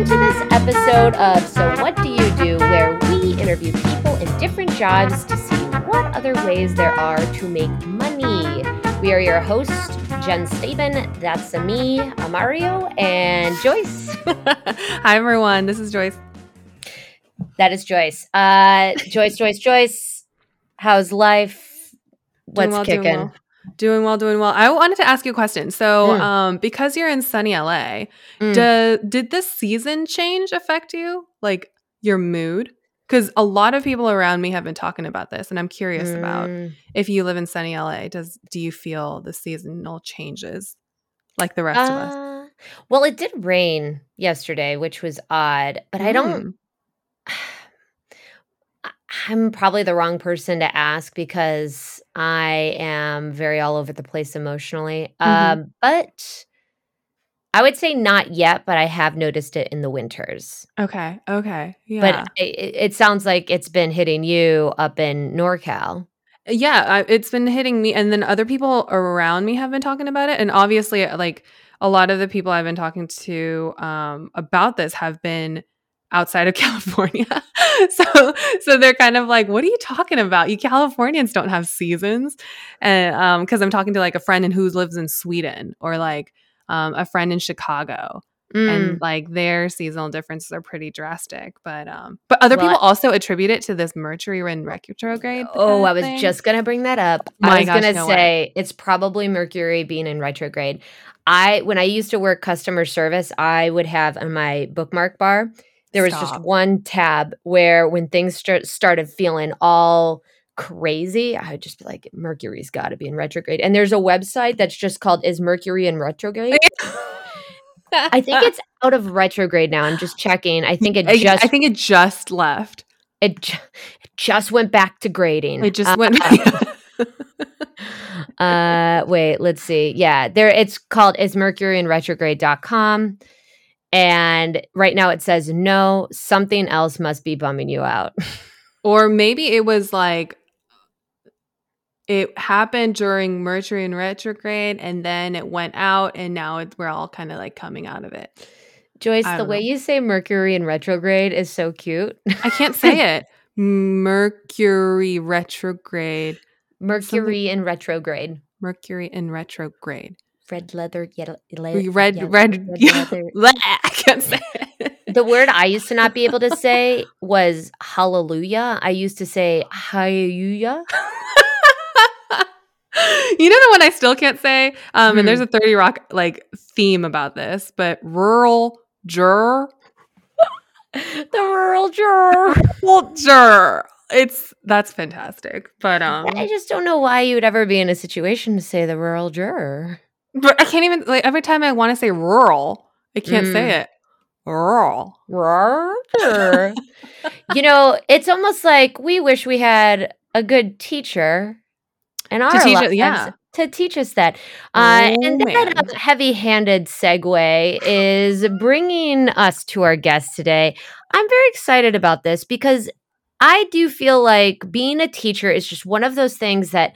welcome to this episode of So What Do You Do, where we interview people in different jobs to see what other ways there are to make money. We are your hosts, Jen Staben, that's a me, Amario, and Joyce. Hi, everyone. This is Joyce. That is Joyce. Uh, Joyce, Joyce, Joyce. How's life? What's well, kicking? Well. Doing well, doing well. I wanted to ask you a question. So, mm. um, because you're in sunny LA, mm. do, did this season change affect you? Like your mood? Because a lot of people around me have been talking about this, and I'm curious mm. about if you live in sunny LA. Does do you feel the seasonal changes like the rest uh, of us? Uh, well, it did rain yesterday, which was odd, but I don't mm. I'm probably the wrong person to ask because I am very all over the place emotionally. Mm-hmm. Um, but I would say not yet, but I have noticed it in the winters. Okay. Okay. Yeah. But it, it sounds like it's been hitting you up in NorCal. Yeah, I, it's been hitting me, and then other people around me have been talking about it, and obviously, like a lot of the people I've been talking to um, about this have been outside of California. so so they're kind of like, what are you talking about? You Californians don't have seasons. And um because I'm talking to like a friend and who lives in Sweden or like um a friend in Chicago. Mm. And like their seasonal differences are pretty drastic, but um, but other well, people also attribute it to this Mercury in retrograde. Oh, I was thing. just gonna bring that up. My I was gosh, gonna no say way. it's probably Mercury being in retrograde. I when I used to work customer service, I would have on my bookmark bar there was just one tab where when things start, started feeling all crazy, I would just be like, Mercury's got to be in retrograde. And there's a website that's just called Is Mercury in Retrograde? I think it's out of retrograde now. I'm just checking. I think it just I think it just left. It, ju- it just went back to grading. It just uh, went uh wait, let's see. Yeah, there it's called is mercury in retrograde.com. And right now it says, no, something else must be bumming you out. or maybe it was like, it happened during Mercury in retrograde and then it went out and now it, we're all kind of like coming out of it. Joyce, the way know. you say Mercury in retrograde is so cute. I can't say it. Mercury retrograde. Mercury Something. in retrograde. Mercury in retrograde red leather, yellow, red, red, yellow, red, red leather. I can't say it. The word I used to not be able to say was hallelujah. I used to say hallelujah. you know the one I still can't say? Um, and there's hmm. a 30 Rock like theme about this, but rural juror. the rural juror. well, juror. It's that's fantastic. But um I just don't know why you would ever be in a situation to say the rural juror. But I can't even like every time I want to say rural, I can't mm. say it. Rural. Rural. you know, it's almost like we wish we had a good teacher and our to teach it, yeah. To teach us that. Uh, oh, and that heavy handed segue is bringing us to our guest today. I'm very excited about this because I do feel like being a teacher is just one of those things that,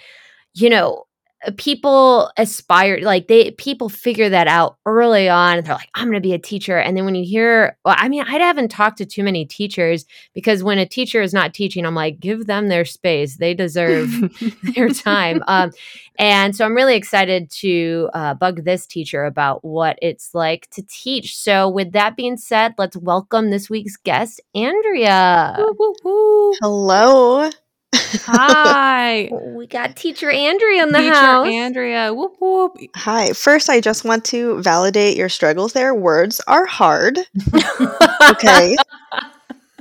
you know, people aspire like they people figure that out early on they're like i'm going to be a teacher. And then when you hear well i mean i haven't talked to too many teachers because when a teacher is not teaching i'm like give them their space. They deserve their time. Um, and so i'm really excited to uh, bug this teacher about what it's like to teach. So with that being said let's welcome this week's guest andrea. Hello Hi. we got teacher Andrea in the teacher house. Andrea. Whoop whoop. Hi. First, I just want to validate your struggles there. Words are hard. okay.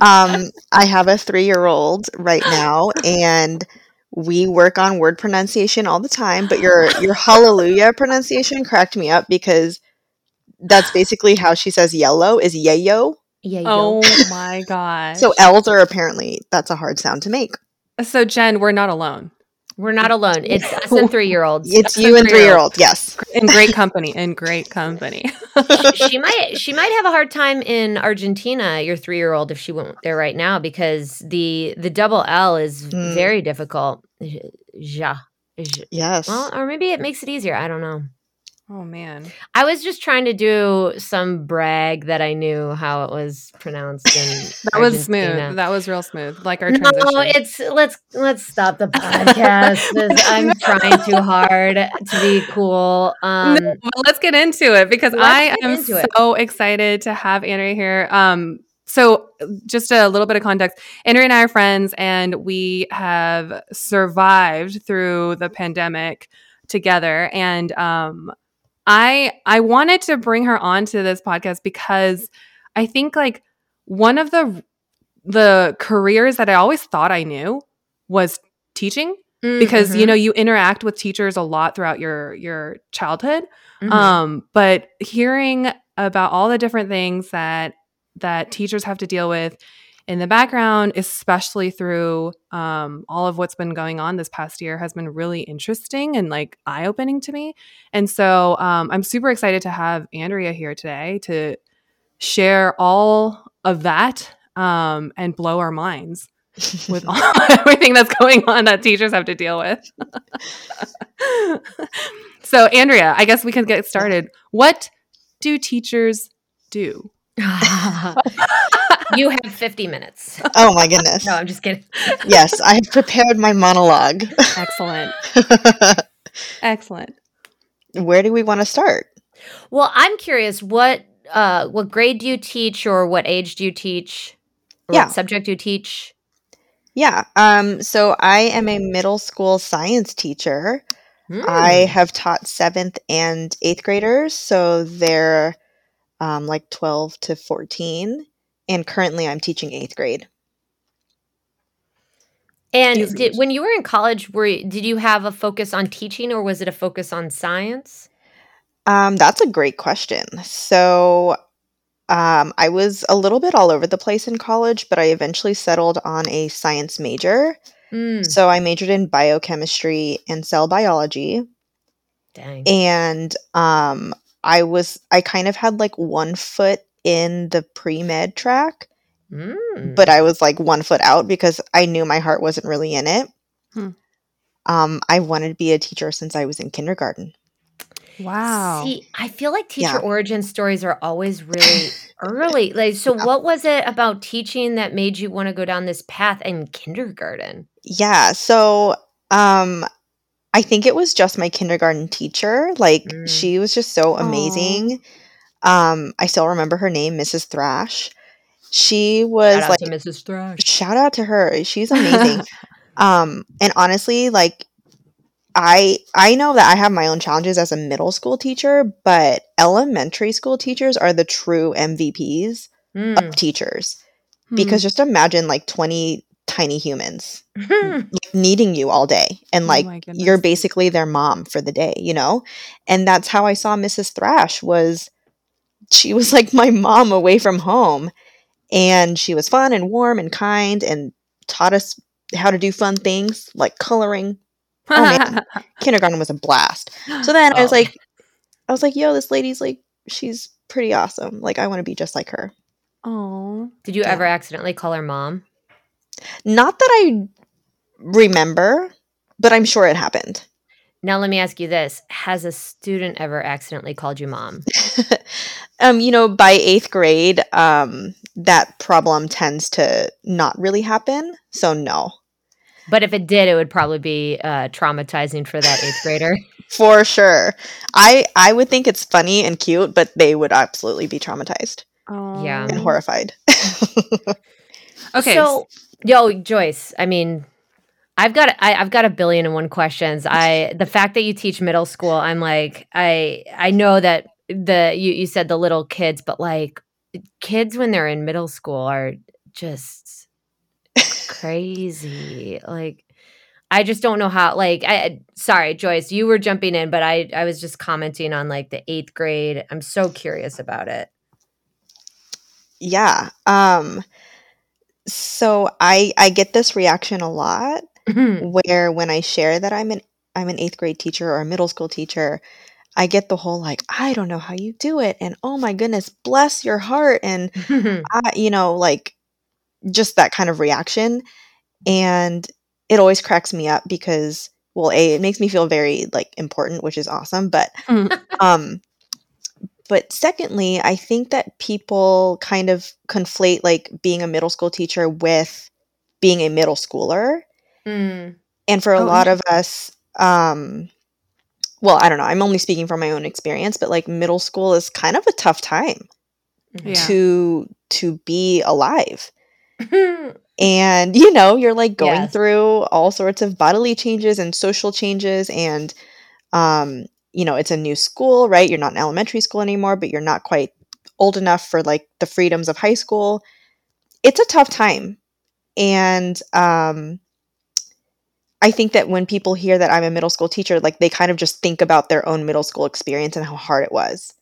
Um, I have a three year old right now, and we work on word pronunciation all the time, but your your hallelujah pronunciation cracked me up because that's basically how she says yellow is yayo. Yayo. Oh my god. So L's are apparently that's a hard sound to make. So Jen, we're not alone. We're not alone. It's us and three year olds. It's you and three year olds. Yes, in great company. In great company. she might she might have a hard time in Argentina. Your three year old if she went there right now because the the double L is mm. very difficult. Ja. Yes. Well, or maybe it makes it easier. I don't know. Oh man. I was just trying to do some brag that I knew how it was pronounced That was smooth. That was real smooth. Like our No, transition. it's let's let's stop the podcast. I'm trying too hard to be cool. Um, No, let's get into it because I am into it. so excited to have Andrea here. Um, so just a little bit of context. Andrea and I are friends, and we have survived through the pandemic together. And um, I I wanted to bring her on to this podcast because I think like one of the the careers that I always thought I knew was teaching because you mhm, know you interact with teachers a lot throughout your your childhood mhm. um but hearing about all the different things that that teachers have to deal with in the background especially through um, all of what's been going on this past year has been really interesting and like eye-opening to me and so um, i'm super excited to have andrea here today to share all of that um, and blow our minds with all, everything that's going on that teachers have to deal with. so, Andrea, I guess we can get started. What do teachers do? you have 50 minutes. Oh my goodness. No, I'm just kidding. yes, I have prepared my monologue. Excellent. Excellent. Where do we want to start? Well, I'm curious what uh what grade do you teach or what age do you teach? Or Yeah. what subject do you teach? Yeah. Um, so I am a middle school science teacher. I Mm. have taught seventh and eighth graders, so they're um, like 12 to 14. And currently I'm teaching eighth grade. And did, when you were in college, were did you have a focus on teaching or was it a focus on science? Um, that's a great question. So um, I was a little bit all over the place in college, but I eventually settled on a science major. Mm, So I majored in biochemistry and cell biology. dang. and um i was i kind of had like one foot in the pre-med track Mm. but i was like one foot out because i knew my heart wasn't really in it Hmm. um i wanted to be a teacher since i was in kindergarten Wow. See, I feel like teacher Yeah. origin stories are always really early. Like, so what was it about teaching that made you want to go down this path in kindergarten? yeah so um i think it was just my kindergarten teacher like Mm. she was just so amazing um i still remember her name mrs thrash she was Shout out like to Mrs. Thrash. shout out to her she's amazing um and honestly like i i know that i have my own challenges as a middle school teacher but elementary school teachers are the true mvps Mm. of teachers Hmm. because just imagine like 20 tiny humans Mm. Like, needing you all day and Oh like my you're basically their mom for the day you know and that's how i saw mrs thrash was she was like my mom away from home and she was fun and warm and kind and taught us how to do fun things like coloring oh, man. kindergarten was a blast so then i was Oh. like i was like yo this lady's like she's pretty awesome like i want to be just like her Oh. Did you Yeah. ever accidentally call her mom? not that i remember but i'm sure it happened Now, let me ask you this Has a student ever accidentally called you mom? um, you know, by eighth grade, um, that problem tends to not really happen. So no, But if it did, it would probably be uh, traumatizing for that eighth grader. for sure. I I would think it's funny and cute, but they would absolutely be traumatized Oh. Yeah. and horrified. Okay. So, yo, Joyce, I mean, I've got I, I've got a billion and one questions. I the fact that you teach middle school, I'm like, I I know that the you you said the little kids, but like kids when they're in middle school are just crazy. Like I just don't know how like I sorry, Joyce, you were jumping in, but I I was just commenting on like the 8th grade. I'm so curious about it. yeah. Um. So I I get this reaction a lot where when I share that I'm an I'm an eighth grade teacher or a middle school teacher, I get the whole like I don't know how you do it, and oh my goodness, bless your heart, and I, you know, like just that kind of reaction. And it always cracks me up because well, a it makes me feel very like important, which is awesome. But Mhm. um, but secondly, I think that people kind of conflate like being a middle school teacher with being a middle schooler. Mm. And for a Oh, lot of us, um, well, I don't know. I'm only speaking from my own experience, but like middle school is kind of a tough time Mm-hmm. Yeah. to to be alive. And you know, you're like going Yes. through all sorts of bodily changes and social changes and um, you know, it's a new school, right? You're not in elementary school anymore, but you're not quite old enough for like the freedoms of high school. It's a tough time. And um I think that when people hear that I'm a middle school teacher, like they kind of just think about their own middle school experience and how hard it was.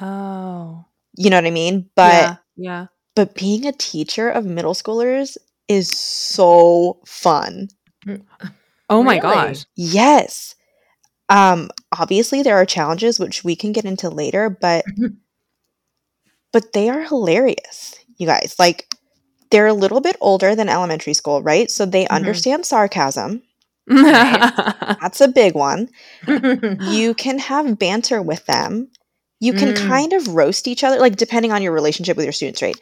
Oh. You know what I mean? But yeah. Yeah. but being a teacher of middle schoolers is so fun. Oh my Really? gosh. Yes. Um obviously there are challenges which we can get into later, but but they are hilarious. You guys, like they're a little bit older than elementary school, right? So they Mhm. understand sarcasm. That's a big one. You can have banter with them. You can Mm. kind of roast each other, like depending on your relationship with your students, right?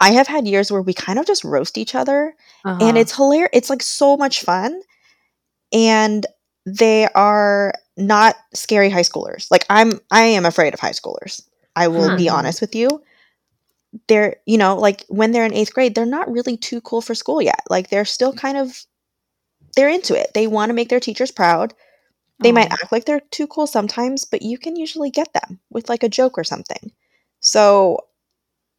I have had years where we kind of just roast each other Uh-huh. and it's hilarious. It's like so much fun, and they are not scary high schoolers. Like I'm, I am afraid of high schoolers. I will be Hmm. honest with you. They're, you know, like when they're in eighth grade, they're not really too cool for school yet. Like they're still kind of, they're into it. They want to make their teachers proud. They might act like they're too cool sometimes, but you can usually get them with like a joke or something. So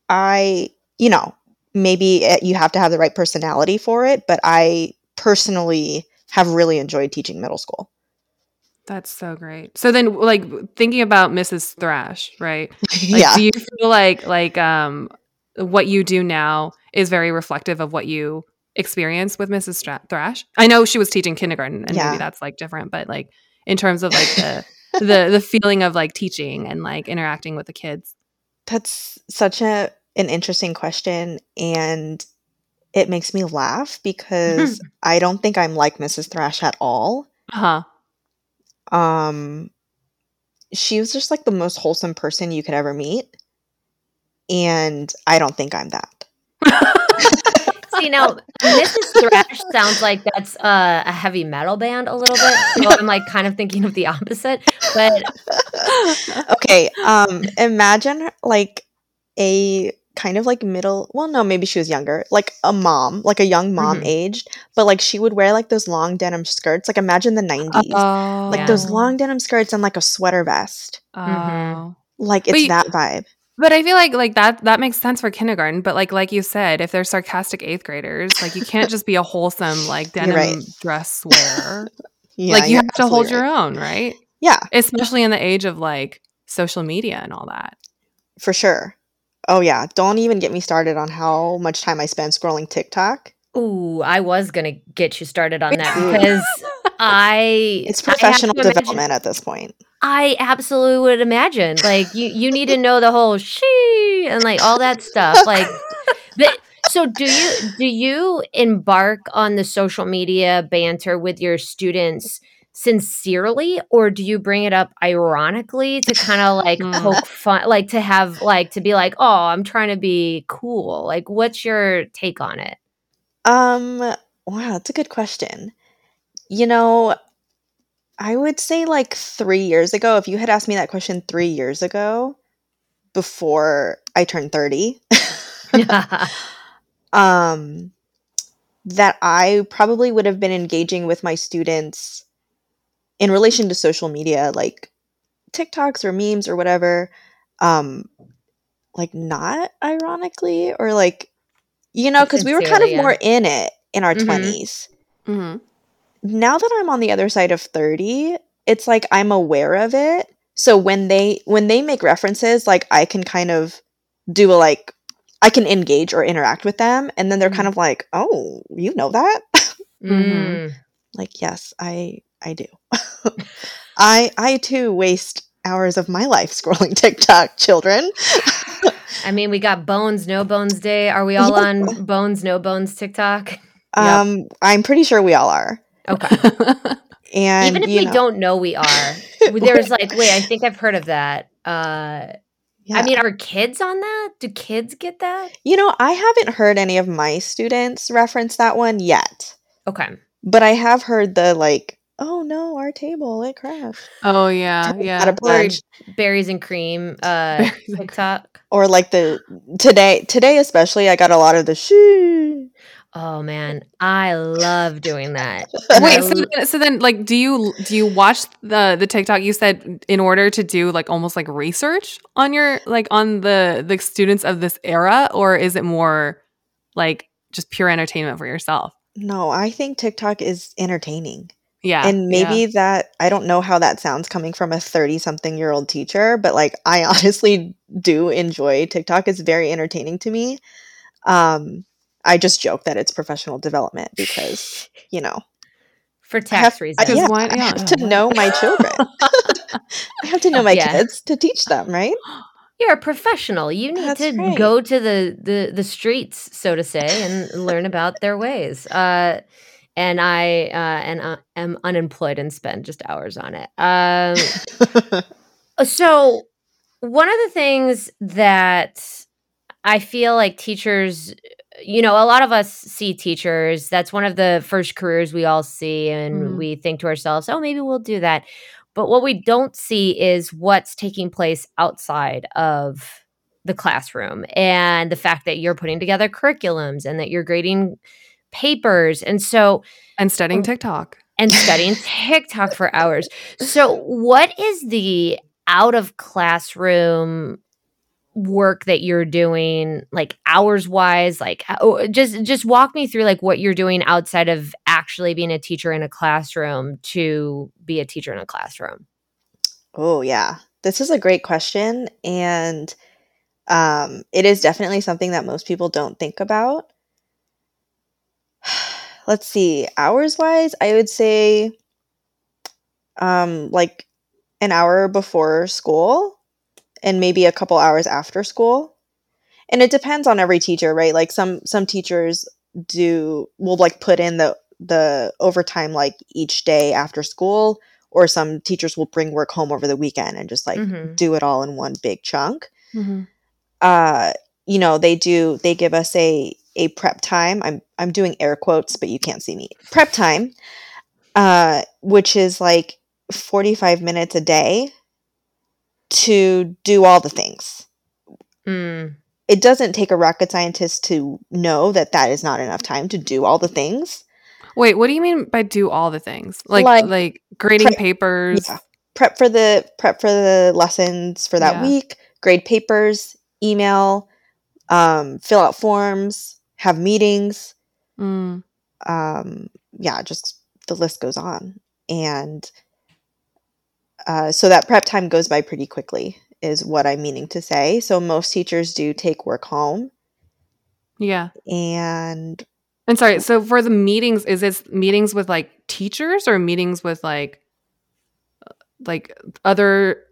I, you know, maybe it, you have to have the right personality for it, but I personally have really enjoyed teaching middle school. That's so great. So then like thinking about Mrs. Thrash, right? Like, yeah. Do you feel like like um what you do now is very reflective of what you experienced with Mrs. Stra- Thrash? I know she was teaching kindergarten and Yeah. maybe that's like different, but like in terms of like the the the feeling of like teaching and like interacting with the kids. That's such a an interesting question and it makes me laugh because I don't think I'm like Mrs. Thrash at all. Uh-huh. Um she was just like the most wholesome person you could ever meet. And I don't think I'm that. See now, Mrs. Thrash sounds like that's uh, a heavy metal band a little bit. So I'm like kind of thinking of the opposite. But okay um imagine like a kind of like middle well no maybe she was younger like a mom like a young mom Mhm. aged but like she would wear like those long denim skirts like imagine the 90s Oh. like those long denim skirts and like a sweater vest Oh. Mhm. like it's you- that vibe But I feel like like that that makes sense for kindergarten. But like like you said, if they're sarcastic eighth graders, like you can't just be a wholesome like denim right. dress wearer. yeah, like you have to hold absolutely your right. own, right? yeah Especially in the age of like social media and all that. for sure oh yeah don't even get me started on how much time i spend scrolling tiktok ooh, I was gonna get you started on that because I it's I professional imagine- development at this point I absolutely would imagine. Like you you need to know the whole she and like all that stuff. Like but so do you do you embark on the social media banter with your students sincerely or do you bring it up ironically to kind of like Mm. poke fun like to have like to be like, "Oh, I'm trying to be cool." Like what's your take on it? Um, wow, that's a good question. You know, I would say like three years ago, if you had asked me that question three years ago, before I turned 30, um, that I probably would have been engaging with my students in relation to social media, like TikToks or memes or whatever, um, like not ironically or like, you know, because we were kind of yeah. more in it in our Mhm. 20s. Mm-hmm. Now that I'm on the other side of 30, it's like I'm aware of it. So when they when they make references, like I can kind of do a like I can engage or interact with them and then they're kind of like, "Oh, you know that?" Mm. like, "Yes, I I do." I I too waste hours of my life scrolling TikTok, children. I mean, we got Bones No Bones Day. Are we all Yeah. on Bones No Bones TikTok? Um I'm pretty sure we all are. Okay. And Even if you we know, don't know we are, there's like, wait, I think I've heard of that. Uh, yeah. I mean, are kids on that? Do kids get that? you know, I haven't heard any of my students reference that one yet, Okay. but I have heard the like, oh no, our table it crashed. Oh yeah, Not yeah. a Or pledge. berries and cream uh, Berries and cream. TikTok. Or like the today today especially, I got a lot of the shoo. Oh man, I love doing that. Wait, so then, so then, like, do you do you watch the the TikTok? You said in order to do like almost like research on your like on the the students of this era, or is it more like just pure entertainment for yourself? No, I think TikTok is entertaining. Yeah, and yeah. maybe that I don't know how that sounds coming from a 30 something year old teacher, but like I honestly do enjoy TikTok. It's very entertaining to me. Um I just joke that it's professional development because, you know, for I tax have, reasons. Because yeah, why- I have to know my children. I have to know my Yeah. kids to teach them, right? You're a professional. You need That's to right. go to the, the the streets, so to say, and learn about their ways. Uh, and I uh, and uh, am unemployed and spend just hours on it. Um, so one of the things that I feel like teachers, you know, a lot of us see teachers. That's one of the first careers we all see, and Mhm. we think to ourselves, "Oh, maybe we'll do that." But what we don't see is what's taking place outside of the classroom, and the fact that you're putting together curriculums and that you're grading papers, and so and studying. TikTok. and studying TikTok for hours. So, what is the out of classroom work that you're doing like hours wise like oh, just just walk me through like what you're doing outside of actually being a teacher in a classroom to be a teacher in a classroom Oh yeah. This is a great question and um it is definitely something that most people don't think about. Let's see. Hours wise, I would say um like an hour before school and maybe a couple hours after school. And it depends on every teacher, right? Like some some teachers do will like put in the the overtime like each day after school or some teachers will bring work home over the weekend and just like Mhm. do it all in one big chunk Mm-hmm. uh you know they do they give us a a prep time i'm i'm doing air quotes but you can't see me prep time uh which is like 45 minutes a day to do all the things Mm. it doesn't take a rocket scientist to know that that is not enough time to do all the things Wait, what do you mean by do all the things? Like like, Like, grading prep- papers. yeah. prep for the prep for the lessons for that Yeah. week grade papers email um fill out forms have meetings Mm. um yeah just the list goes on and uh, so that prep time goes by pretty quickly is what i'm meaning to say so most teachers do take work home Yeah. and And sorry, so for the meetings, is it meetings with like teachers or meetings with like like other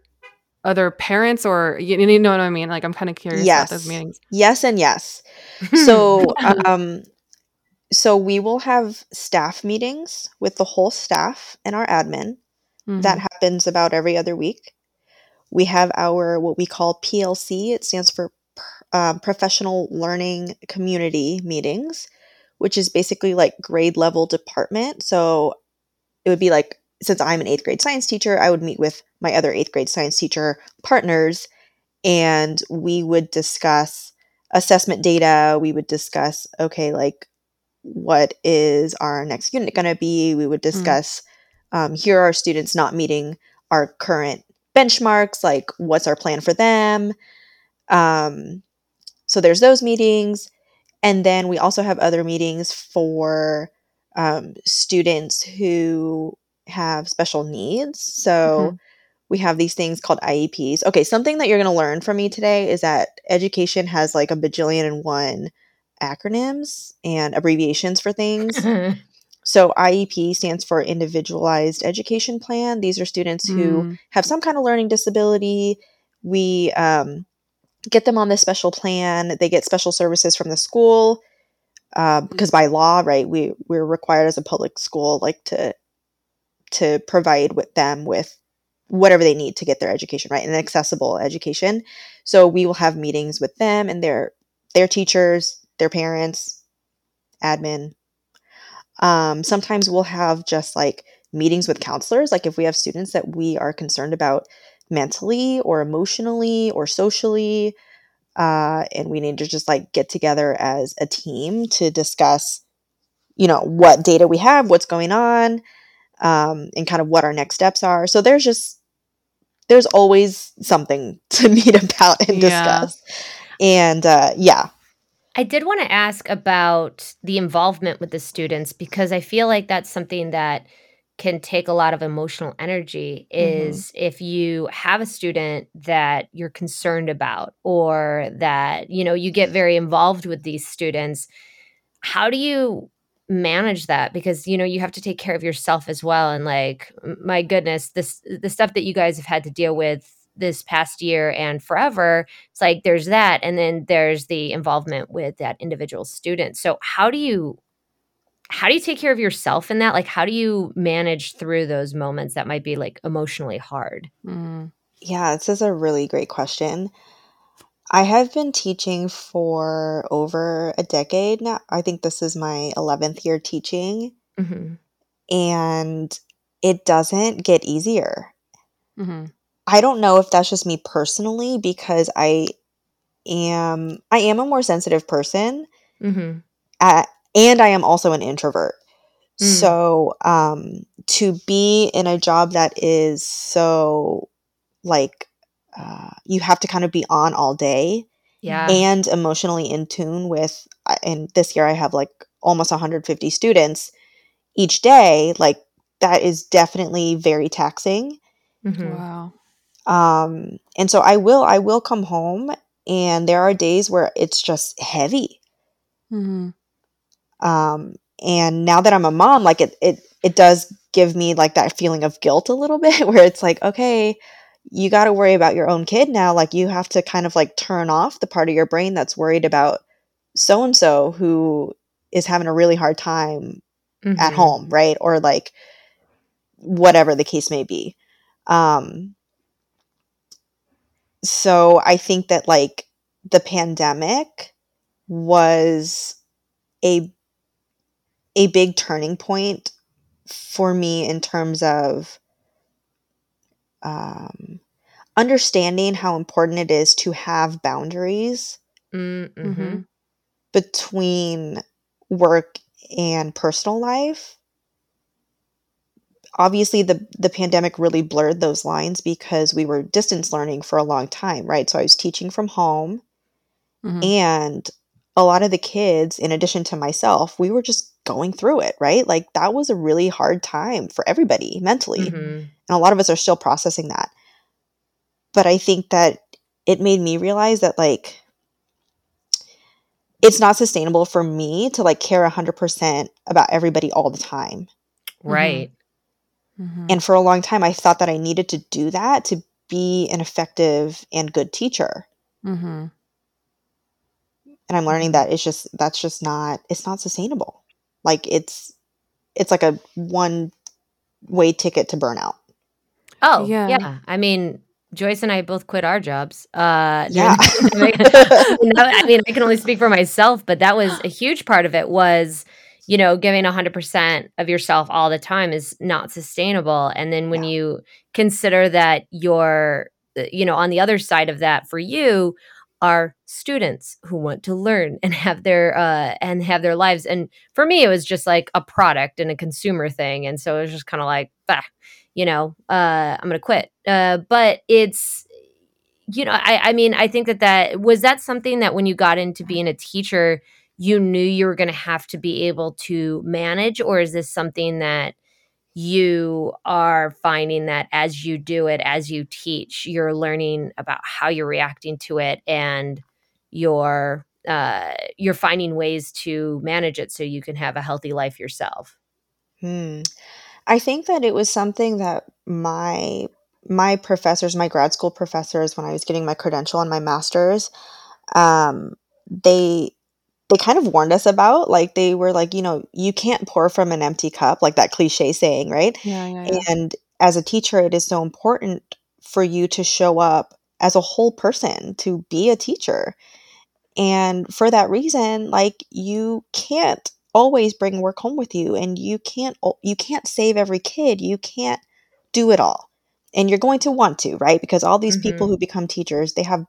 other parents or you, you know what I mean? Like I'm kind of curious about those meetings. yes and yes so um so we will have staff meetings with the whole staff and our admin that Mhm. happens about every other week. We have our what we call plc it stands for um, professional learning community meetings which is basically like grade level department. So it would be like since i'm an eighth grade science teacher i would meet with my other eighth grade science teacher partners and we would discuss assessment data. We would discuss okay like what is our next unit going to be? We would discuss um, here are students not meeting our current benchmarks like what's our plan for them um, so there's those meetings and then we also have other meetings for um, students who have special needs so Mhm. we have these things called IEPs. Okay, something that you're going to learn from me today is that education has like a bajillion and one acronyms and abbreviations for things. so IEP stands for Individualized Education Plan. These are students who Mm. have some kind of learning disability. We um, get them on this special plan. They get special services from the school uh, because by law, right, we we're required as a public school like to to provide with them with whatever they need to get their education right, an accessible education. So we will have meetings with them and their their teachers, their parents, admin. Um, sometimes we'll have just like meetings with counselors, like if we have students that we are concerned about mentally or emotionally or socially, uh, and we need to just like get together as a team to discuss, you know, what data we have, what's going on, um, and kind of what our next steps are. So there's just there's always something to meet about and Yeah. discuss. And uh, yeah, I did want to ask about the involvement with the students because I feel like that's something that can take a lot of emotional energy mm-hmm. is if you have a student that you're concerned about or that you know you get very involved with these students how do you manage that? Because you know you have to take care of yourself as well and like my goodness this the stuff that you guys have had to deal with this past year and forever it's like there's that and then there's the involvement with that individual student so how do you how do you take care of yourself in that like how do you manage through those moments that might be like emotionally hard Mhm. yeah, this is a really great question. I have been teaching for over a decade now. I think this is my 11th year teaching, hmm and it doesn't get easier. Mhm. I don't know if that's just me personally because I am I am a more sensitive person hmm uh, and I am also an introvert. Mm. So, um, to be in a job that is so like uh, you have to kind of be on all day yeah and emotionally in tune with, uh, and this year I have like almost 150 students each day, like that is definitely very taxing. hmm Wow. Um, and so I will, I will come home and there are days where it's just heavy. Mhm. um and now that i'm a mom like it it it does give me like that feeling of guilt a little bit where it's like okay you got to worry about your own kid now like you have to kind of like turn off the part of your brain that's worried about so and so who is having a really hard time at Mhm. home right or like whatever the case may be um so i think that like the pandemic was a a big turning point for me in terms of um, understanding how important it is to have boundaries Mm, mhm. Mhm. between work and personal life. Obviously, the the pandemic really blurred those lines because we were distance learning for a long time, right? So I was teaching from home, Mhm. and a lot of the kids, in addition to myself, we were just going through it, right? Like that was a really hard time for everybody mentally. Mhm. and a lot of us are still processing that but i think that it made me realize that like it's not sustainable for me to like care 100% about everybody all the time right Mhm. and for a long time i thought that i needed to do that to be an effective and good teacher Mhm. and i'm learning that it's just that's just not it's not sustainable like it's it's like a one way ticket to burnout oh Yeah. yeah i mean joyce and i both quit our jobs uh yeah the pandemic. I mean, I can only speak for myself, but that was a huge part of it was, you know, giving 100% of yourself all the time is not sustainable. And then when Yeah. you consider that you're, uh, you know, on the other side of that for you are students who want to learn and have their uh and have their lives and for me it was just like a product and a consumer thing and so it was just kind of like bah, you know uh i'm gonna quit uh but it's you know i i mean i think that that was that something that when you got into being a teacher you knew you were going to have to be able to manage or is this something that you are finding that as you do it as you teach you're learning about how you're reacting to it and you're uh you're finding ways to manage it so you can have a healthy life yourself Hmm. I think that it was something that my my professors, my grad school professors, when I was getting my credential and my master's, um, they they kind of warned us about. Like they were like, you know, you can't pour from an empty cup, like that cliche saying, right? Yeah, yeah, yeah. And as a teacher, it is so important for you to show up as a whole person, to be a teacher. And for that reason, like you can't always bring work home with you and you can't you can't save every kid. You can't do it all. And you're going to want to, right? Because all these mm-hmm. people who become teachers, they have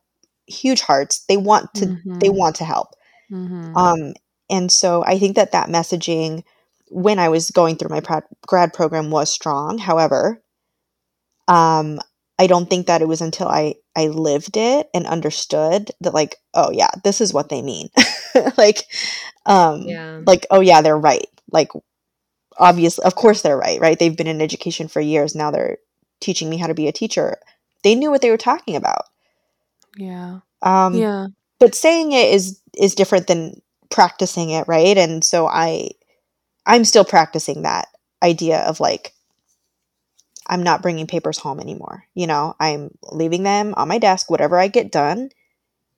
huge hearts. They want to mm-hmm. they want to help. Mm-hmm. Um and so I think that that messaging when I was going through my grad program was strong. However, um I don't think that it was until I I lived it and understood that like oh yeah this is what they mean. Like um yeah. like oh yeah they're right. Like obviously of course they're right right? They've been in education for years. Now they're teaching me how to be a teacher. They knew what they were talking about. Yeah. Um yeah. but saying it is is different than practicing it right and so I I'm still practicing that idea of like I'm not bringing papers home anymore. You know, I'm leaving them on my desk. Whatever I get done,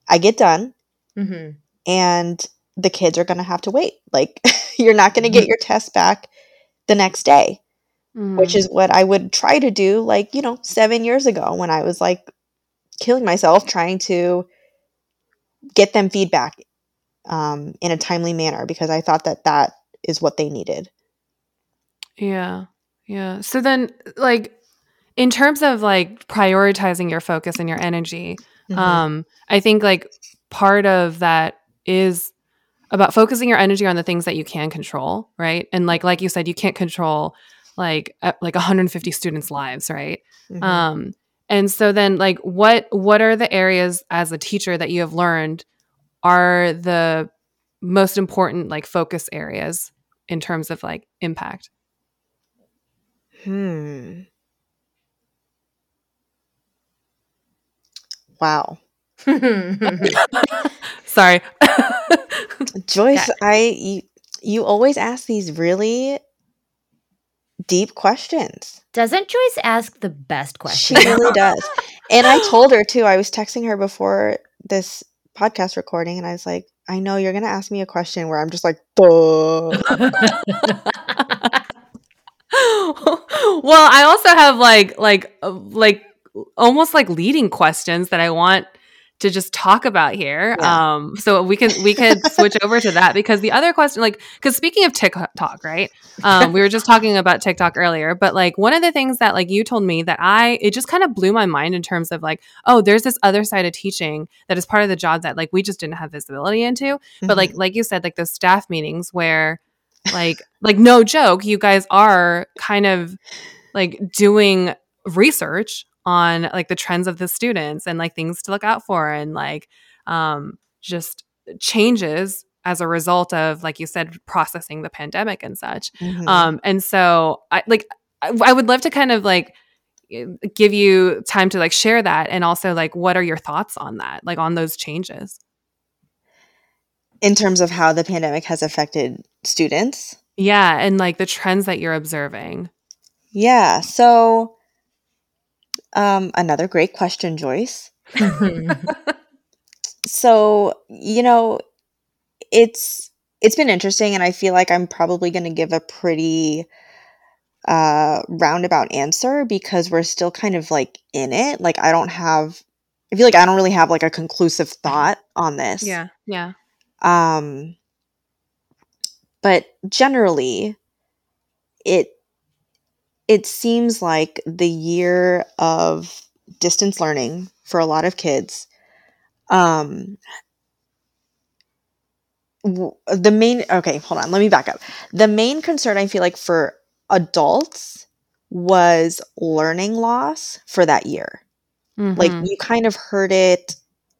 I get done. Mm-hmm. And the kids are going to have to wait. Like, you're not going to get mm-hmm. your test back the next day, mm-hmm. which is what I would try to do, like, you know, seven years ago when I was like killing myself trying to get them feedback um, in a timely manner because I thought that that is what they needed. Yeah. Yeah. So then, like, in terms of like prioritizing your focus and your energy, mm-hmm. um, I think like part of that is about focusing your energy on the things that you can control, right? And like like you said, you can't control like uh, like 150 students' lives, right? Mm-hmm. Um, and so then like what what are the areas as a teacher that you have learned are the most important like focus areas in terms of like impact? Hmm. Wow. Sorry. Joyce, I you, you always ask these really deep questions. Doesn't Joyce ask the best questions? She really does. And I told her too. I was texting her before this podcast recording and I was like, I know you're going to ask me a question where I'm just like, well, I also have like like uh, like almost like leading questions that I want to just talk about here. Yeah. Um, so we can we could switch over to that because the other question, like, because speaking of TikTok, right? Um, we were just talking about TikTok earlier, but like one of the things that like you told me that I it just kind of blew my mind in terms of like, oh, there's this other side of teaching that is part of the job that like we just didn't have visibility into. Mm-hmm. But like like you said, like the staff meetings where like like no joke, you guys are kind of like doing research on like the trends of the students and like things to look out for and like um just changes as a result of like you said processing the pandemic and such mm-hmm. um and so i like I, I would love to kind of like give you time to like share that and also like what are your thoughts on that like on those changes in terms of how the pandemic has affected students. Yeah, and like the trends that you're observing. Yeah. So um another great question, Joyce. so, you know, it's it's been interesting and I feel like I'm probably going to give a pretty uh roundabout answer because we're still kind of like in it. Like I don't have I feel like I don't really have like a conclusive thought on this. Yeah. Yeah. Um, but generally, it it seems like the year of distance learning for a lot of kids um the main okay hold on let me back up the main concern i feel like for adults was learning loss for that year mm-hmm. like you kind of heard it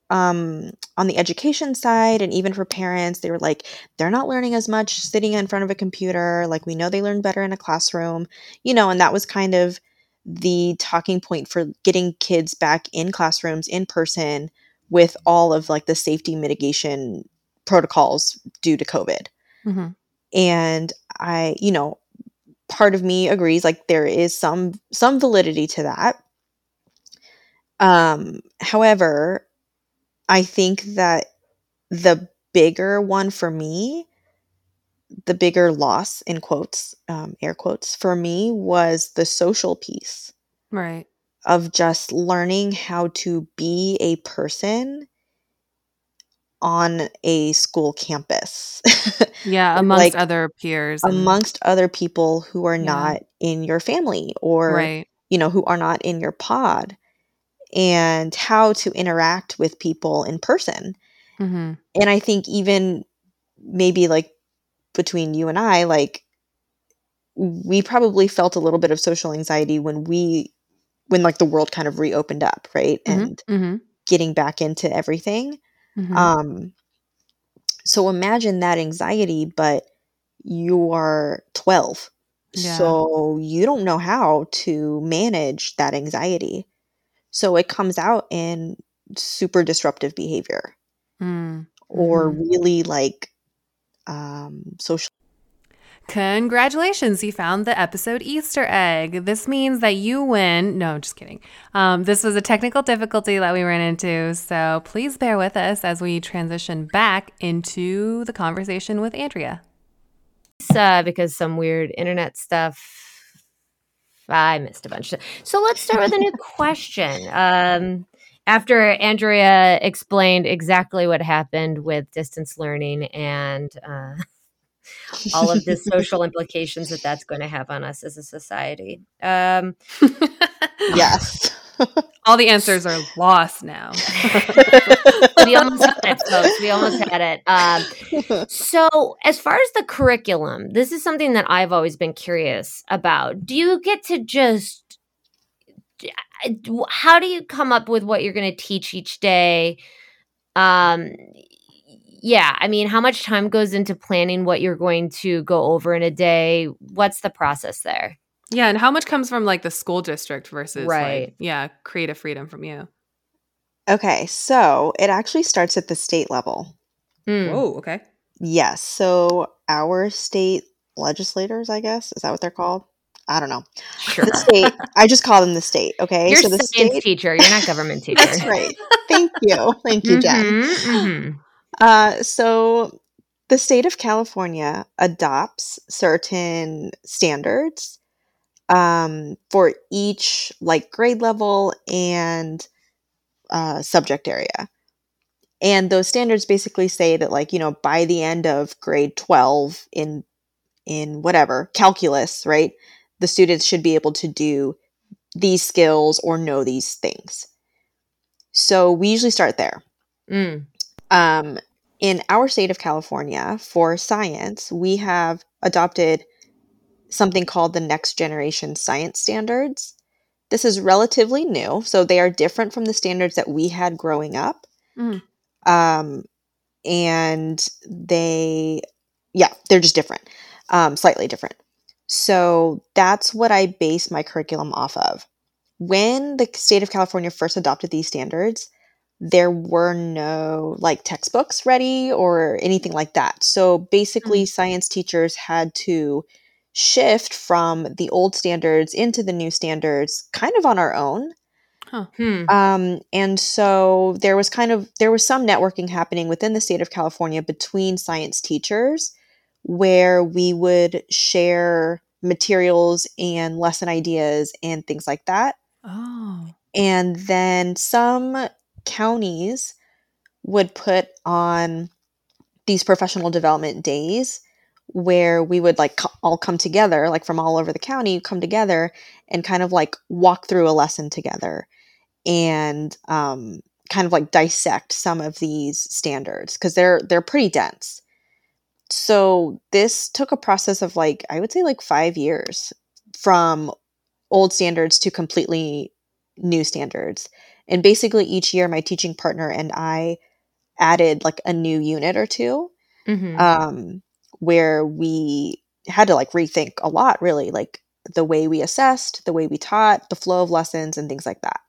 um, on the education side and even for parents they were like they're not learning as much sitting in front of a computer like we know they learn better in a classroom you know and that was kind of the talking point for getting kids back in classrooms in person with all of like the safety mitigation protocols due to covid mm-hmm. and i you know part of me agrees like there is some some validity to that um however I think that the bigger one for me, the bigger loss in quotes, um, air quotes, for me was the social piece Right. of just learning how to be a person on a school campus Yeah, amongst like other peers and amongst other people who are yeah. not in your family or Right. you know who are not in your pod and how to interact with people in person Mhm. and i think even maybe like between you and i like we probably felt a little bit of social anxiety when we when like the world kind of reopened up right Mhm. and Mhm. getting back into everything Mhm. um so imagine that anxiety but you are 12 Yeah. so you don't know how to manage that anxiety so it comes out in super disruptive behavior Mm. or Mhm. really like um social Congratulations, you found the episode Easter egg. This means that you win. No, just kidding. Um, this was a technical difficulty that we ran into, so please bear with us as we transition back into the conversation with Andrea. uh, because some weird internet stuff. I missed a bunch. So let's start with a new question. Um, after Andrea explained exactly what happened with distance learning and uh, all of the social implications that that's going to have on us as a society, um, yes All the answers are lost now. we almost had it, folks. We almost had it. Um, So, as far as the curriculum, this is something that I've always been curious about. Do you get to just how do you come up with what you're going to teach each day? Um yeah, I mean, how much time goes into planning what you're going to go over in a day? What's the process there? Yeah, and how much comes from like the school district versus Right. like yeah, creative freedom from you? okay so it actually starts at the state level Hmm. Whoa, okay. yes so our state legislators i guess is that what they're called i don't know Sure. the state i just call them the state okay You're so the science state teacher. You're not government teacher. that's right thank you thank you jen Mhm, mhm. Uh, so the state of California adopts certain standards um, for each like grade level and uh, subject area. And those standards basically say that like, you know, by the end of grade 12 in in whatever, calculus, right? The students should be able to do these skills or know these things. So we usually start there Mm. um, in our state of California, for science, we have adopted something called the Next Generation Science Standards. This is relatively new, so they are different from the standards that we had growing up. Mhm. Um, and they, yeah, they're just different, um, slightly different. So that's what I base my curriculum off of. When the state of California first adopted these standards, there were no like textbooks ready or anything like that. So basically, science teachers had to shift from the old standards into the new standards kind of on our own. Hmm. Um, and so there was kind of there was some networking happening within the state of California between science teachers where we would share materials and lesson ideas and things like that. Oh. And then some counties would put on these professional development days where we would like co- all come together, like from all over the county, come together and kind of like walk through a lesson together and um, kind of like dissect some of these standards because they're they're pretty dense. So this took a process of like I would say like five years from old standards to completely new standards. And basically each year my teaching partner and I added like a new unit or two Mhm. um, where we had to like rethink a lot, really, like the way we assessed, the way we taught, the flow of lessons, and things like that.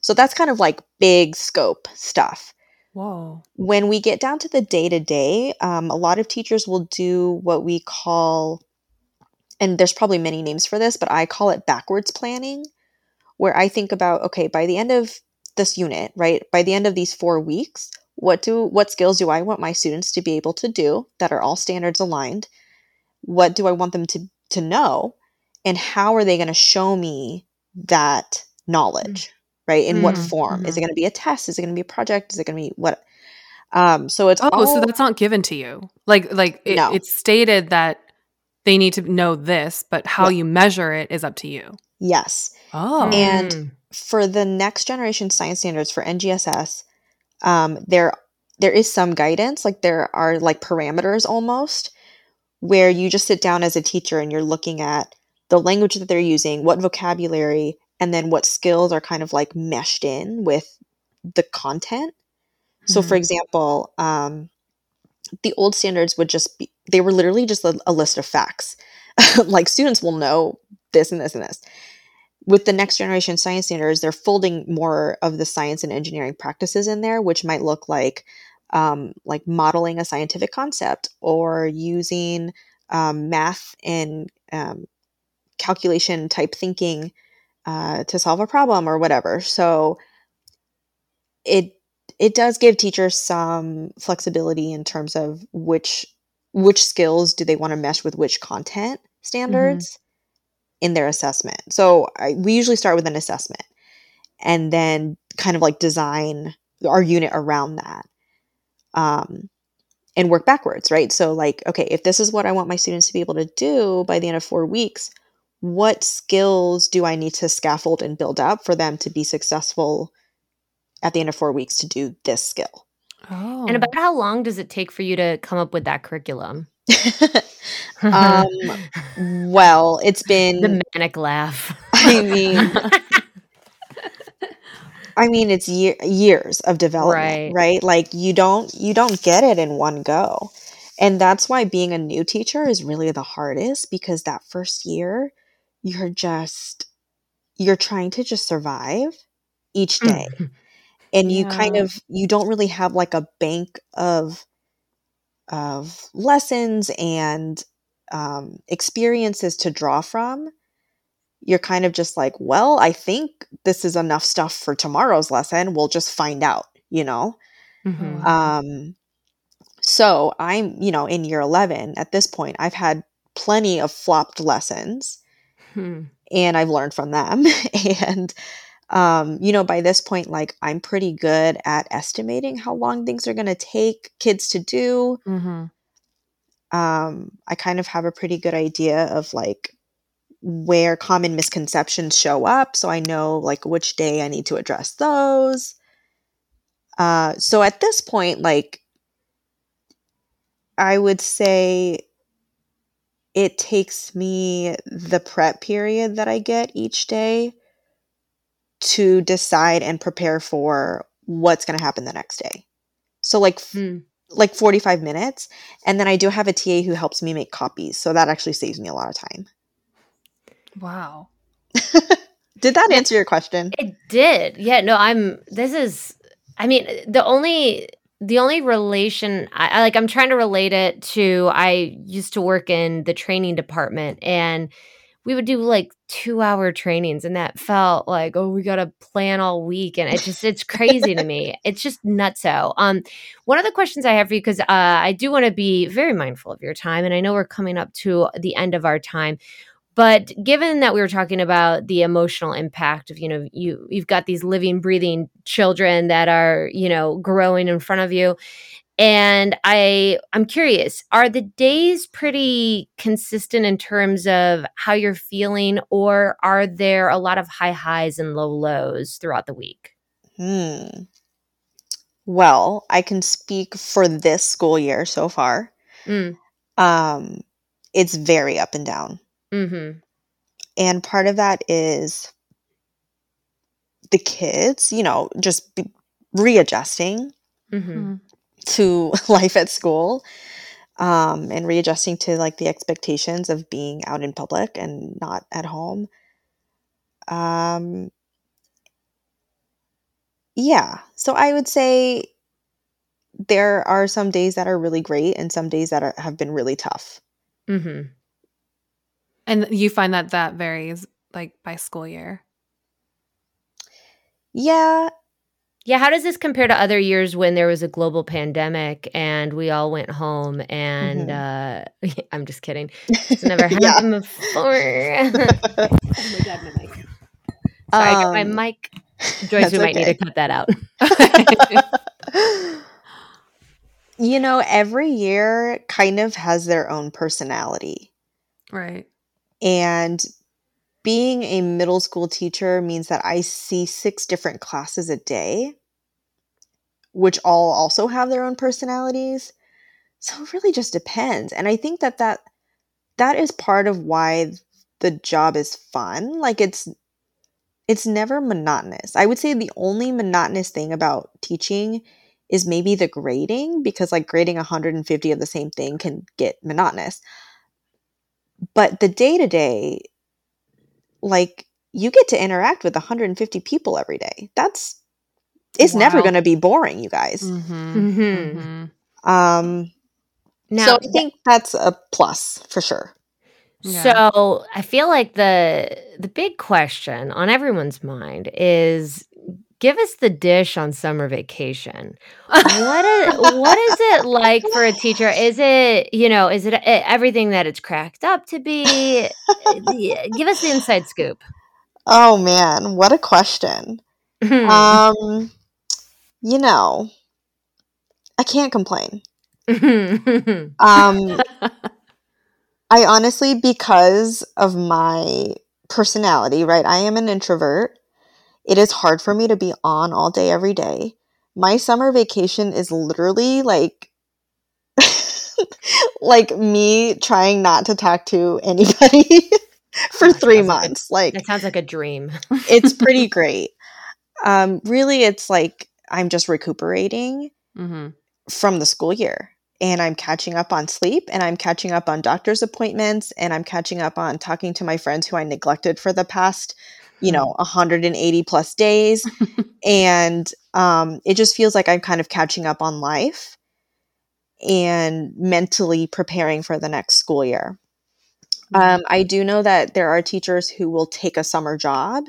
So that's kind of like big scope stuff. Whoa. When we get down to the day to day, a lot of teachers will do what we call, and there's probably many names for this, but I call it backwards planning, where I think about, okay, by the end of this unit, right, by the end of these four weeks, what do what skills do I want my students to be able to do that are all standards aligned? What do I want them to to know? And how are they going to show me that knowledge? Right? In what Mm, form? Is it mhm. going to be a test? Is it going to be a project? Is it going to be what? Um, so it's Oh, all so that's not given to you. Like like it, No. it's stated that they need to know this, but how Yeah. you measure it is up to you. yes. Oh. And- Mm. for the next generation science standards for NGSS, um, there there is some guidance, like there are like parameters almost, where you just sit down as a teacher and you're looking at the language that they're using, what vocabulary, and then what skills are kind of like meshed in with the content. So, for Mhm. example, um, the old standards would just be, they were literally just a, a list of facts. like students will know this and this and this. With the next generation science standards, they're folding more of the science and engineering practices in there, which might look like um, like modeling a scientific concept or using um, math and um, calculation type thinking uh, to solve a problem or whatever. So it it does give teachers some flexibility in terms of which which skills do they want to mesh with which content standards in their assessment. So I, we usually start with an assessment and then kind of like design our unit around that um, and work backwards, right? So, like, okay, if this is what I want my students to be able to do by the end of four weeks, what skills do I need to scaffold and build up for them to be successful at the end of four weeks to do this skill? Oh. And about how long does it take for you to come up with that curriculum? um, well, it's been, the manic laugh. I mean, I mean, it's year, years of development, Right. right. Like you don't you don't get it in one go, and that's why being a new teacher is really the hardest because that first year, you're just you're trying to just survive each day, and you kind of you don't really have like a bank of of lessons and um, experiences to draw from you're kind of just like well i think this is enough stuff for tomorrow's lesson we'll just find out you know Mhm. um so i'm you know in year 11 at this point i've had plenty of flopped lessons Hmm. and i've learned from them and um you know by this point like i'm pretty good at estimating how long things are going to take kids to do Mhm. um, I kind of have a pretty good idea of like where common misconceptions show up. So I know like which day I need to address those. Uh, so at this point, like, I would say it takes me the prep period that I get each day to decide and prepare for what's going to happen the next day. So like Hmm. like 45 minutes and then I do have a TA who helps me make copies so that actually saves me a lot of time. Wow. Did that answer your question? It did. Yeah, no, I'm this is I mean, the only the only relation I like I'm trying to relate it to I used to work in the training department and we would do like 2-hour trainings and that felt like oh we got to plan all week and it just it's crazy to me. It's just nutso. Um one of the questions I have for you cuz uh, I do want to be very mindful of your time and I know we're coming up to the end of our time. But given that we were talking about the emotional impact of, you know, you you've got these living, breathing children that are, you know, growing in front of you. And I I'm curious, are the days pretty consistent in terms of how you're feeling, or are there a lot of high highs and low lows throughout the week? Hmm. Well, I can speak for this school year so far. Mm. Um, it's very up and down. Mm-hmm. And part of that is the kids, you know, just be readjusting Mm-hmm. To life at school um, and readjusting to like the expectations of being out in public and not at home. Um, yeah, so I would say there are some days that are really great and some days that are, have been really tough. Mm-hmm. And you find that that varies like by school year. Yeah, Yeah, how does this compare to other years when there was a global pandemic and we all went home and Mm-hmm. uh I'm just kidding. It's never happened before. oh my god, my mic. Sorry, I got my Um, mic. Joyce, we that's might need to cut that out. you know, every year kind of has their own personality. right. And being a middle school teacher means that I see six different classes a day, which all also have their own personalities. So it really just depends. And I think that that that is part of why the job is fun. Like it's it's never monotonous. I would say the only monotonous thing about teaching is maybe the grading because like grading 150 of the same thing can get monotonous. But the day to day like you get to interact with 150 people every day. That's it's never going to be boring, you guys. Mm-hmm. Mhm. Mm-hmm. Um Now, so I think that's a plus for sure. Yeah. So I feel like the the big question on everyone's mind is give us the dish on summer vacation. What is what is it like for a teacher? Is it, you know, is it uh, everything that it's cracked up to be? Give us the inside scoop. Oh man, what a question. Um you know, I can't complain. Um I honestly because of my personality, right? I am an introvert. It is hard for me to be on all day every day. My summer vacation is literally like like me trying not to talk to anybody for Oh, 3 sounds like a- months. Like that sounds like a dream. it's pretty great. Um really it's like I'm just recuperating Mm-hmm. from the school year and I'm catching up on sleep and I'm catching up on doctor's appointments and I'm catching up on talking to my friends who I neglected for the past, you know, 180 plus days. and um, it just feels like I'm kind of catching up on life and mentally preparing for the next school year. Um, I do know that there are teachers who will take a summer job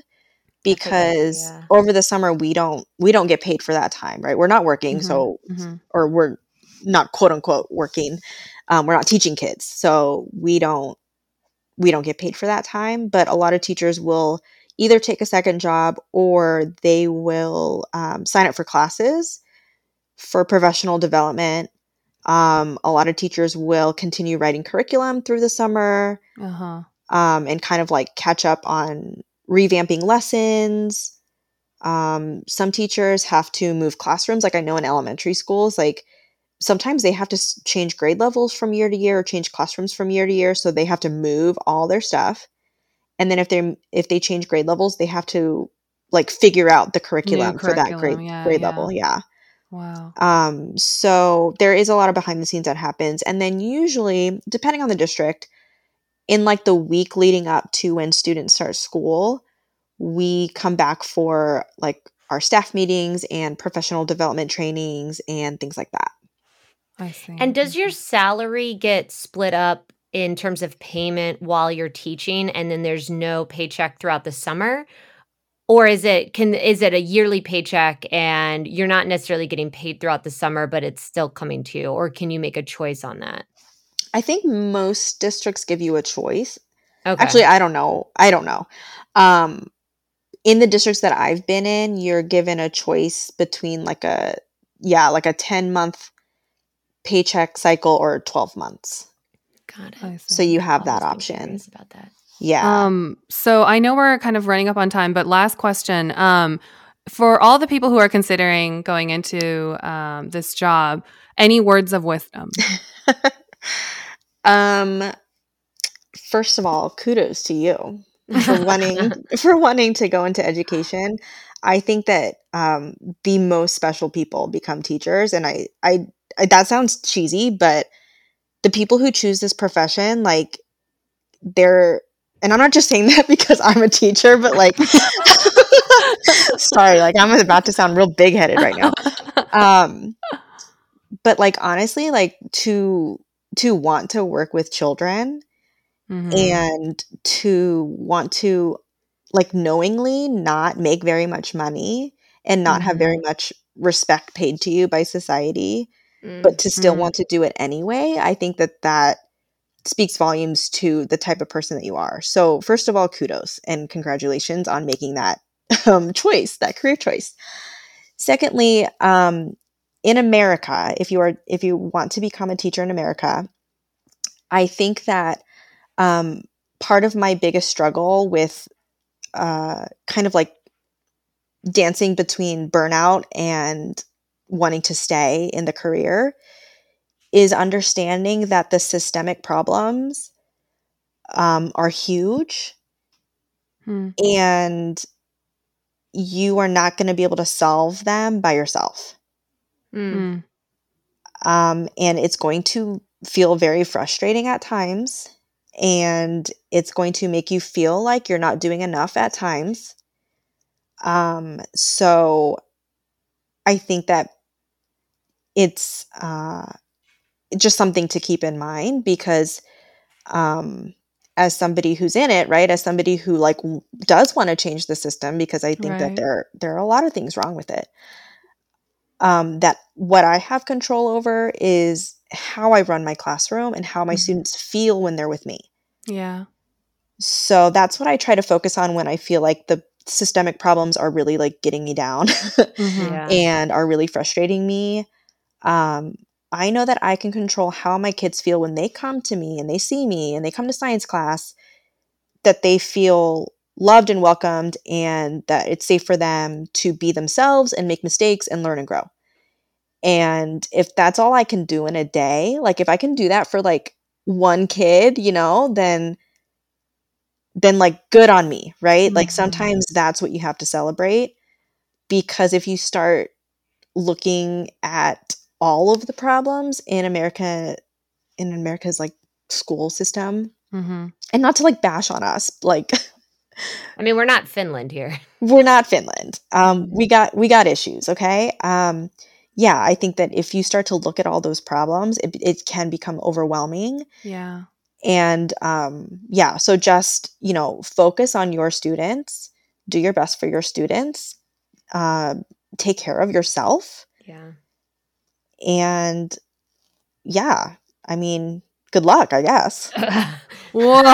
because idea. over the summer we don't we don't get paid for that time, right? We're not working, Mhm. so Mm-hmm. or we're not quote unquote working. Um, we're not teaching kids, so we don't we don't get paid for that time. But a lot of teachers will either take a second job or they will um, sign up for classes for professional development. Um, a lot of teachers will continue writing curriculum through the summer Uh-huh. um, and kind of like catch up on revamping lessons. Um, some teachers have to move classrooms. Like I know in elementary schools, like sometimes they have to change grade levels from year to year or change classrooms from year to year. So they have to move all their stuff. And then if they if they change grade levels, they have to like figure out the curriculum, for that grade yeah, grade yeah. level. Yeah. Wow. Um, so there is a lot of behind the scenes that happens. And then usually, depending on the district, in like the week leading up to when students start school, we come back for like our staff meetings and professional development trainings and things like that. I see. And does your salary get split up in terms of payment while you're teaching and then there's no paycheck throughout the summer? Or is it can is it a yearly paycheck and you're not necessarily getting paid throughout the summer but it's still coming to you or can you make a choice on that? I think most districts give you a choice. Okay. Actually, I don't know. I don't know. Um, in the districts that I've been in, you're given a choice between like a yeah, like a 10 month paycheck cycle or 12 months. got it. So you have that option. about that. Yeah. Um, so I know we're kind of running up on time, but last question. Um, for all the people who are considering going into um, this job, any words of wisdom? um first of all, kudos to you for wanting for wanting to go into education. I think that um the most special people become teachers and I I, I that sounds cheesy, but the people who choose this profession like they're and I'm not just saying that because I'm a teacher, but like sorry, like I'm about to sound real big headed right now. Um but like honestly, like to to want to work with children Mhm. and to want to like knowingly not make very much money and not have very much respect paid to you by society, but to still Mhm. want to do it anyway, I think that that speaks volumes to the type of person that you are. So, first of all, kudos and congratulations on making that um, choice, that career choice. Secondly, um, in America, if you are if you want to become a teacher in America, I think that um, part of my biggest struggle with uh, kind of like dancing between burnout and wanting to stay in the career is understanding that the systemic problems um, are huge Hmm. and you are not going to be able to solve them by yourself. Mm. Mm. Um, and it's going to feel very frustrating at times. And it's going to make you feel like you're not doing enough at times. Um, so I think that it's uh, just something to keep in mind because um, as somebody who's in it, right, as somebody who like w- does want to change the system because I think that there there are a lot of things wrong with it. Um, that what I have control over is how I run my classroom and how my Mhm. students feel when they're with me. Yeah. So that's what I try to focus on when I feel like the systemic problems are really like getting me down Mhm. Yeah. and are really frustrating me. Um, I know that I can control how my kids feel when they come to me and they see me and they come to science class, that they feel loved and welcomed and that it's safe for them to be themselves and make mistakes and learn and grow. And if that's all I can do in a day, like if I can do that for like one kid, you know, then then like good on me, right? Like Mhm. sometimes that's what you have to celebrate because if you start looking at all of the problems in America in America's like school system Mhm. and not to like bash on us, like I mean, we're not Finland here. we're not Finland. Um, we got we got issues, okay? Um, yeah, I think that if you start to look at all those problems, it, it can become overwhelming. Yeah. And um, yeah, so just you know, focus on your students, do your best for your students, uh, take care of yourself, Yeah. and yeah, I mean, good luck, I guess. Whoa.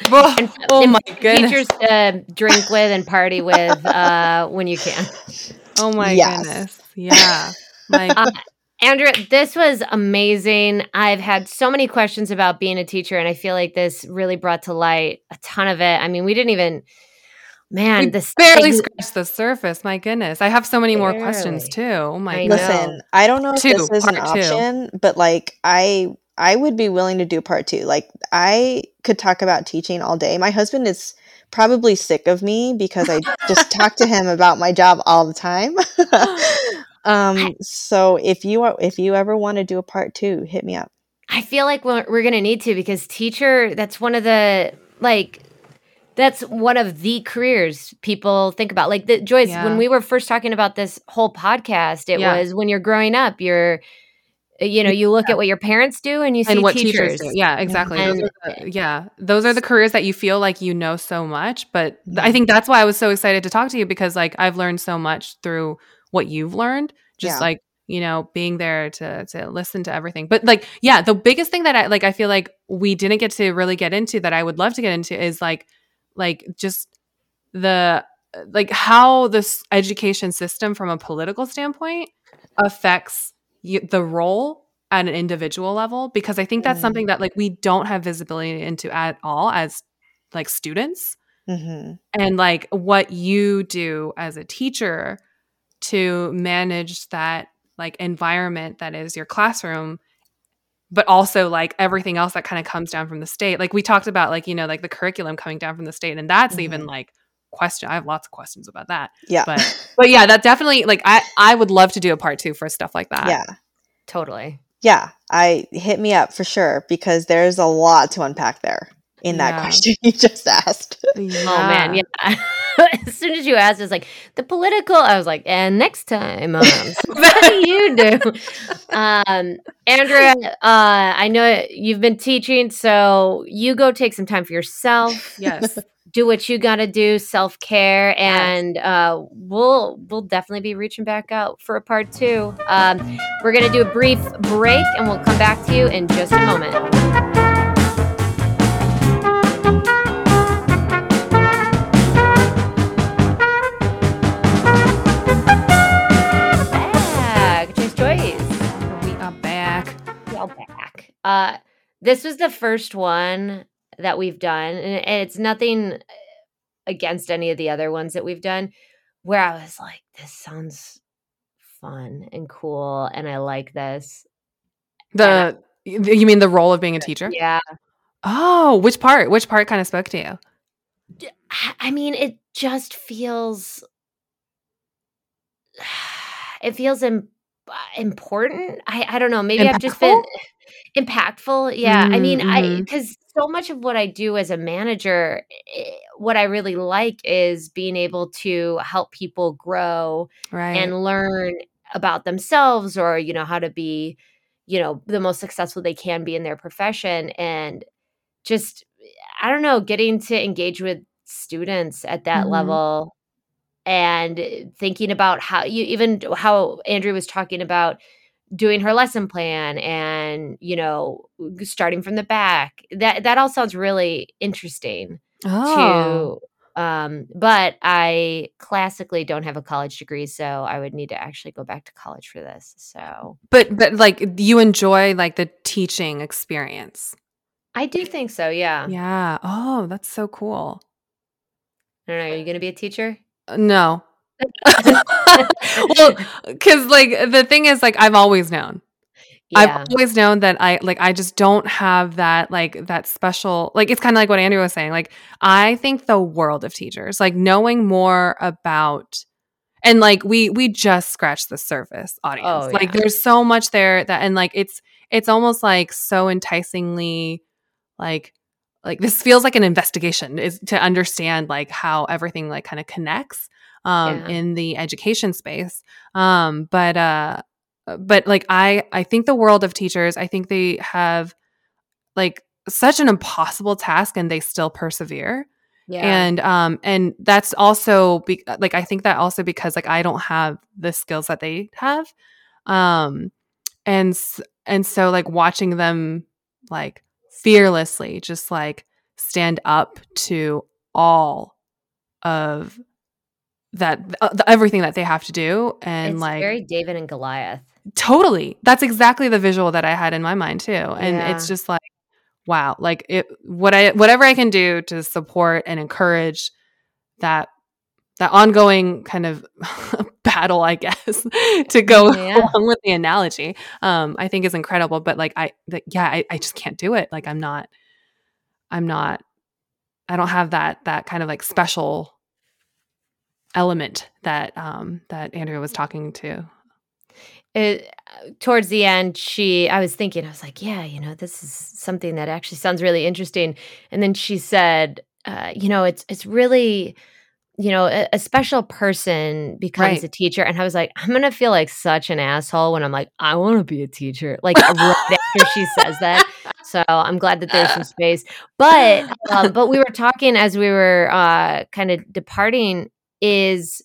Whoa. And- oh and my goodness. Teachers to drink with and party with uh, when you can. Oh my Yes. goodness. Yeah. Like Uh, Andrea, this was amazing. I've had so many questions about being a teacher, and I feel like this really brought to light a ton of it. I mean, we didn't even, man, we this barely thing- scratched the surface. My goodness. I have so many more questions too. Oh my I goodness. know. Listen, I don't know if Two, this is an part two. option, but like I I would be willing to do part 2. Like I could talk about teaching all day. My husband is probably sick of me because I just talk to him about my job all the time. um so if you are if you ever want to do a part 2, hit me up. I feel like we're, we're going to need to because teacher, that's one of the, like, that's one of the careers people think about. Like, the, Joyce, Yeah. when we were first talking about this whole podcast, it Yeah. was when you're growing up, you're, Uh, you know, you look at what your parents do and you see and what teachers. teachers, do. Yeah, exactly. And- are the, yeah, those are the careers that you feel like you know so much. But th- I think that's why I was so excited to talk to you because like I've learned so much through what you've learned. Just Yeah. like you know, being there to to listen to everything. But like, yeah, the biggest thing that I like, I feel like we didn't get to really get into that I would love to get into is like, like just the uh, like how this education system from a political standpoint affects you, the role at an individual level because i think that's Mm. something that like we don't have visibility into at all as like students Mhm. and like what you do as a teacher to manage that like environment that is your classroom but also like everything else that kind of comes down from the state like we talked about like you know like the curriculum coming down from the state and that's even Mhm. like question i have lots of questions about that Yeah. But- but yeah that definitely like i i would love to do a part two for stuff like that yeah. Totally. Yeah, I hit me up for sure because there's a lot to unpack there in that question you just asked. Oh man, yeah. as soon as you asked, it's like the political. I was like, and next time, um, so what do you do, um, Andrea? Uh, I know you've been teaching, so you go take some time for yourself. Yes. do what you got to do, self care, and uh, we'll we'll definitely be reaching back out for a part two. Um, we're gonna do a brief break, and we'll come back to you in just a moment. Uh, this was the first one that we've done, and it's nothing against any of the other ones that we've done, where I was like, this sounds fun and cool, and I like this. The you mean the role of being a teacher? Yeah. Oh, which part? Which part kind of spoke to you? I mean, it just feels it feels Im- important. I I don't know. Maybe I've just been impactful. Yeah. I mean, I Mm-hmm. because so much of what I do as a manager, eh, what I really like is being able to help people grow Right. and learn about themselves or, you know, how to be, you know, the most successful they can be in their profession. And just, I don't know, getting to engage with students at that Mhm. level and thinking about how you even how Andrea was talking about doing her lesson plan and you know starting from the back that that all sounds really interesting Oh. to um but i classically don't have a college degree so i would need to actually go back to college for this so But but like you enjoy like the teaching experience. i do think so yeah Yeah. Oh, that's so cool. i don't know are you gonna be a teacher Uh, No. well, cuz like the thing is like I've always known. yeah I've always known that I like I just don't have that like that special like it's kind of like what Andrea was saying. Like I think the world of teachers, like knowing more about and like we we just scratched the surface audience. Oh, like there's so much there that and like it's it's almost like so enticingly like like this feels like an investigation is to understand like how everything like kind of connects um Yeah. in the education space. Um but uh but like I I think the world of teachers, I think they have like such an impossible task and they still persevere. yeah And um and that's also be- like I think that also because like I don't have the skills that they have. Um and s- and so like watching them like fearlessly just like stand up to all of that uh, the, everything that they have to do and it's like very david and goliath Totally. That's exactly the visual that I had in my mind too. And Yeah. it's just like, wow, like it what I whatever I can do to support and encourage that that ongoing kind of battle, I guess, to go Yeah. along with the analogy, um, I think is incredible. But like I like, yeah, I, I just can't do it. Like I'm not I'm not I don't have that that kind of like special element that um that Andrea was talking to. It, towards the end she i was thinking i was like yeah you know this is something that actually sounds really interesting. And then she said uh, you know it's it's really you know a, a special person becomes Right. a teacher. And i was like i'm gonna feel like such an asshole when i'm like i want to be a teacher like right after she says that. So i'm glad that there's some space. But um, but we were talking as we were uh, kind of departing is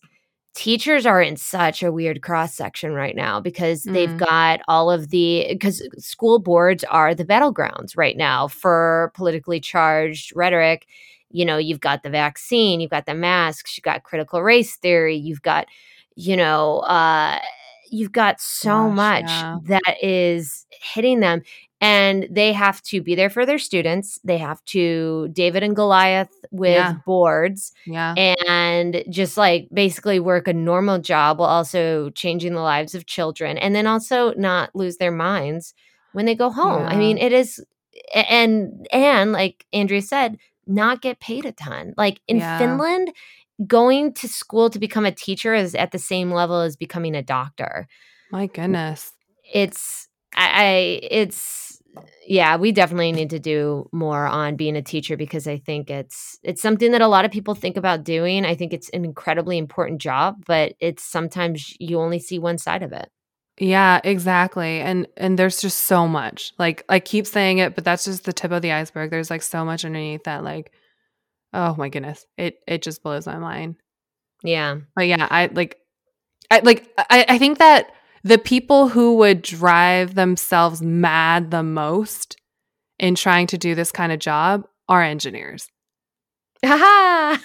teachers are in such a weird cross section right now because they've Mm. got all of the because school boards are the battlegrounds right now for politically charged rhetoric you know you've got the vaccine you've got the masks you've got critical race theory you've got you know uh you've got so Gosh, much yeah. that is hitting them and they have to be there for their students. They have to david and goliath with Yeah. boards yeah. and just like basically work a normal job while also changing the lives of children and then also not lose their minds when they go home. I mean it is and and like andrea said not get paid a ton. Like in Yeah. finland going to school to become a teacher is at the same level as becoming a doctor. My goodness. It's I, I it's yeah, we definitely need to do more on being a teacher because I think it's it's something that a lot of people think about doing. I think it's an incredibly important job, but it's sometimes you only see one side of it. Yeah, exactly. And and there's just so much. Like I keep saying it, but that's just the tip of the iceberg. There's like so much underneath that like oh my goodness. It it just blows my mind. Yeah. But yeah, I like I like I, I think that the people who would drive themselves mad the most in trying to do this kind of job are engineers. Haha.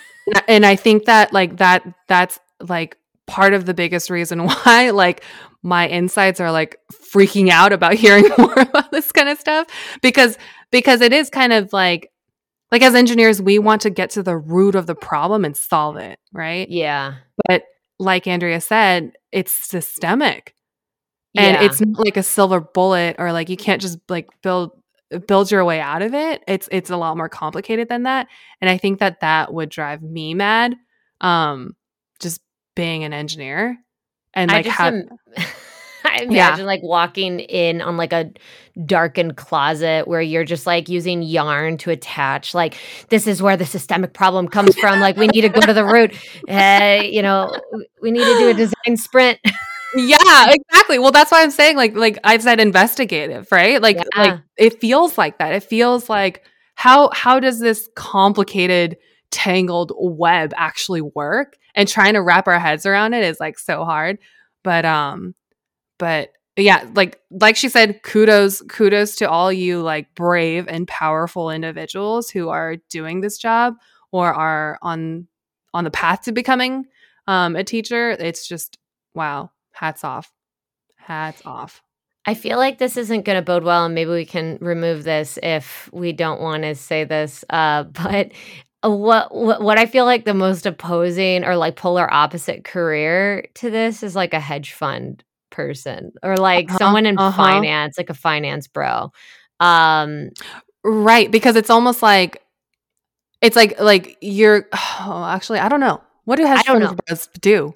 and I think that like that that's like part of the biggest reason why like my insides are like freaking out about hearing more about this kind of stuff because because it is kind of like like as engineers we want to get to the root of the problem and solve it right yeah but like andrea said it's systemic and yeah. it's not like a silver bullet or like you can't just like build build your way out of it. It's it's a lot more complicated than that. And i think that that would drive me mad um just being an engineer and like I how I imagine like walking in on like a darkened closet where you're just like using yarn to attach like this is where the systemic problem comes from. Like we need to go to the root. Uh, you know we need to do a design sprint yeah exactly. Well that's why i'm saying like like i've said investigative right? Like Yeah. like it feels like that. It feels like how how does this complicated tangled web actually work? And trying to wrap our heads around it is like so hard. But um but yeah like like she said kudos kudos to all you like brave and powerful individuals who are doing this job or are on on the path to becoming um a teacher. It's just wow hats off hats off I feel like this isn't going to bode well, and maybe we can remove this if we don't want to say this. Uh, but what, what what I feel like the most opposing or like polar opposite career to this is like a hedge fund person or like Uh-huh, someone in uh-huh. finance, like a finance bro. Um, right because it's almost like it's like like you're oh, actually i don't know what do hedge bros do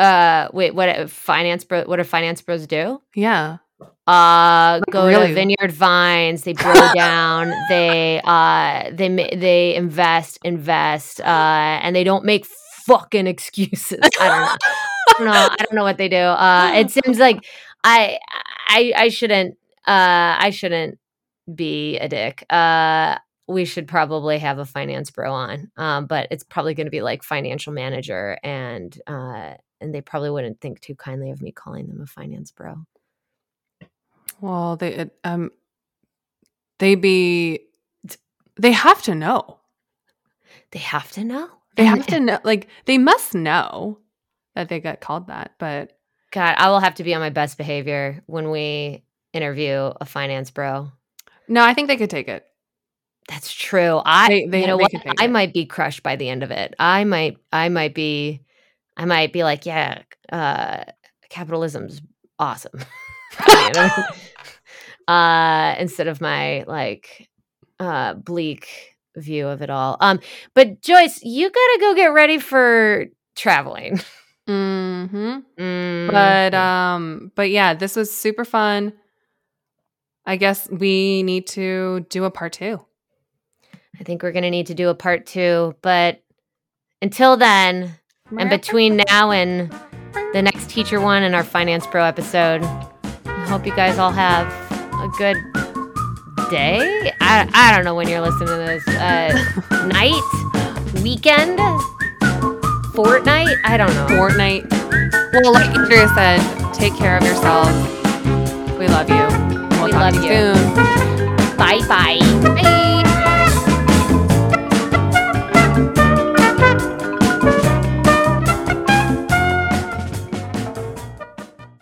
uh, wait, what finance bro? What do finance bros do? yeah uh go really? to vineyard vines they bro down they uh they they invest invest uh and they don't make fucking excuses i don't know I don't know i don't know what they do uh it seems like i i i shouldn't uh i shouldn't be a dick uh we should probably have a finance bro on um but it's probably going to be like financial manager and uh and they probably wouldn't think too kindly of me calling them a finance bro well they um they be they have to know They have to know. they have to know like they must know that they got called that but God, I will have to be on my best behavior when we interview a finance bro. no i think they could take it That's true. I, They- they- you know what? I might be crushed by the end of it. I might, I might be, I might be like, yeah, uh, capitalism's awesome. Uh, instead of my like uh, bleak view of it all. Um, but Joyce, you gotta go get ready for traveling. mm-hmm Mm, but um but yeah this was super fun i guess we need to do a part two I think we're gonna need to do a part two. But until then, and between now and the next teacher one and our finance pro episode, I hope you guys all have a good day. I, I don't know when you're listening to this. Uh, night, weekend, fortnight. I don't know. fortnight well like andrea said take care of yourselves we love you we'll We talk love you. soon Bye bye. Bye.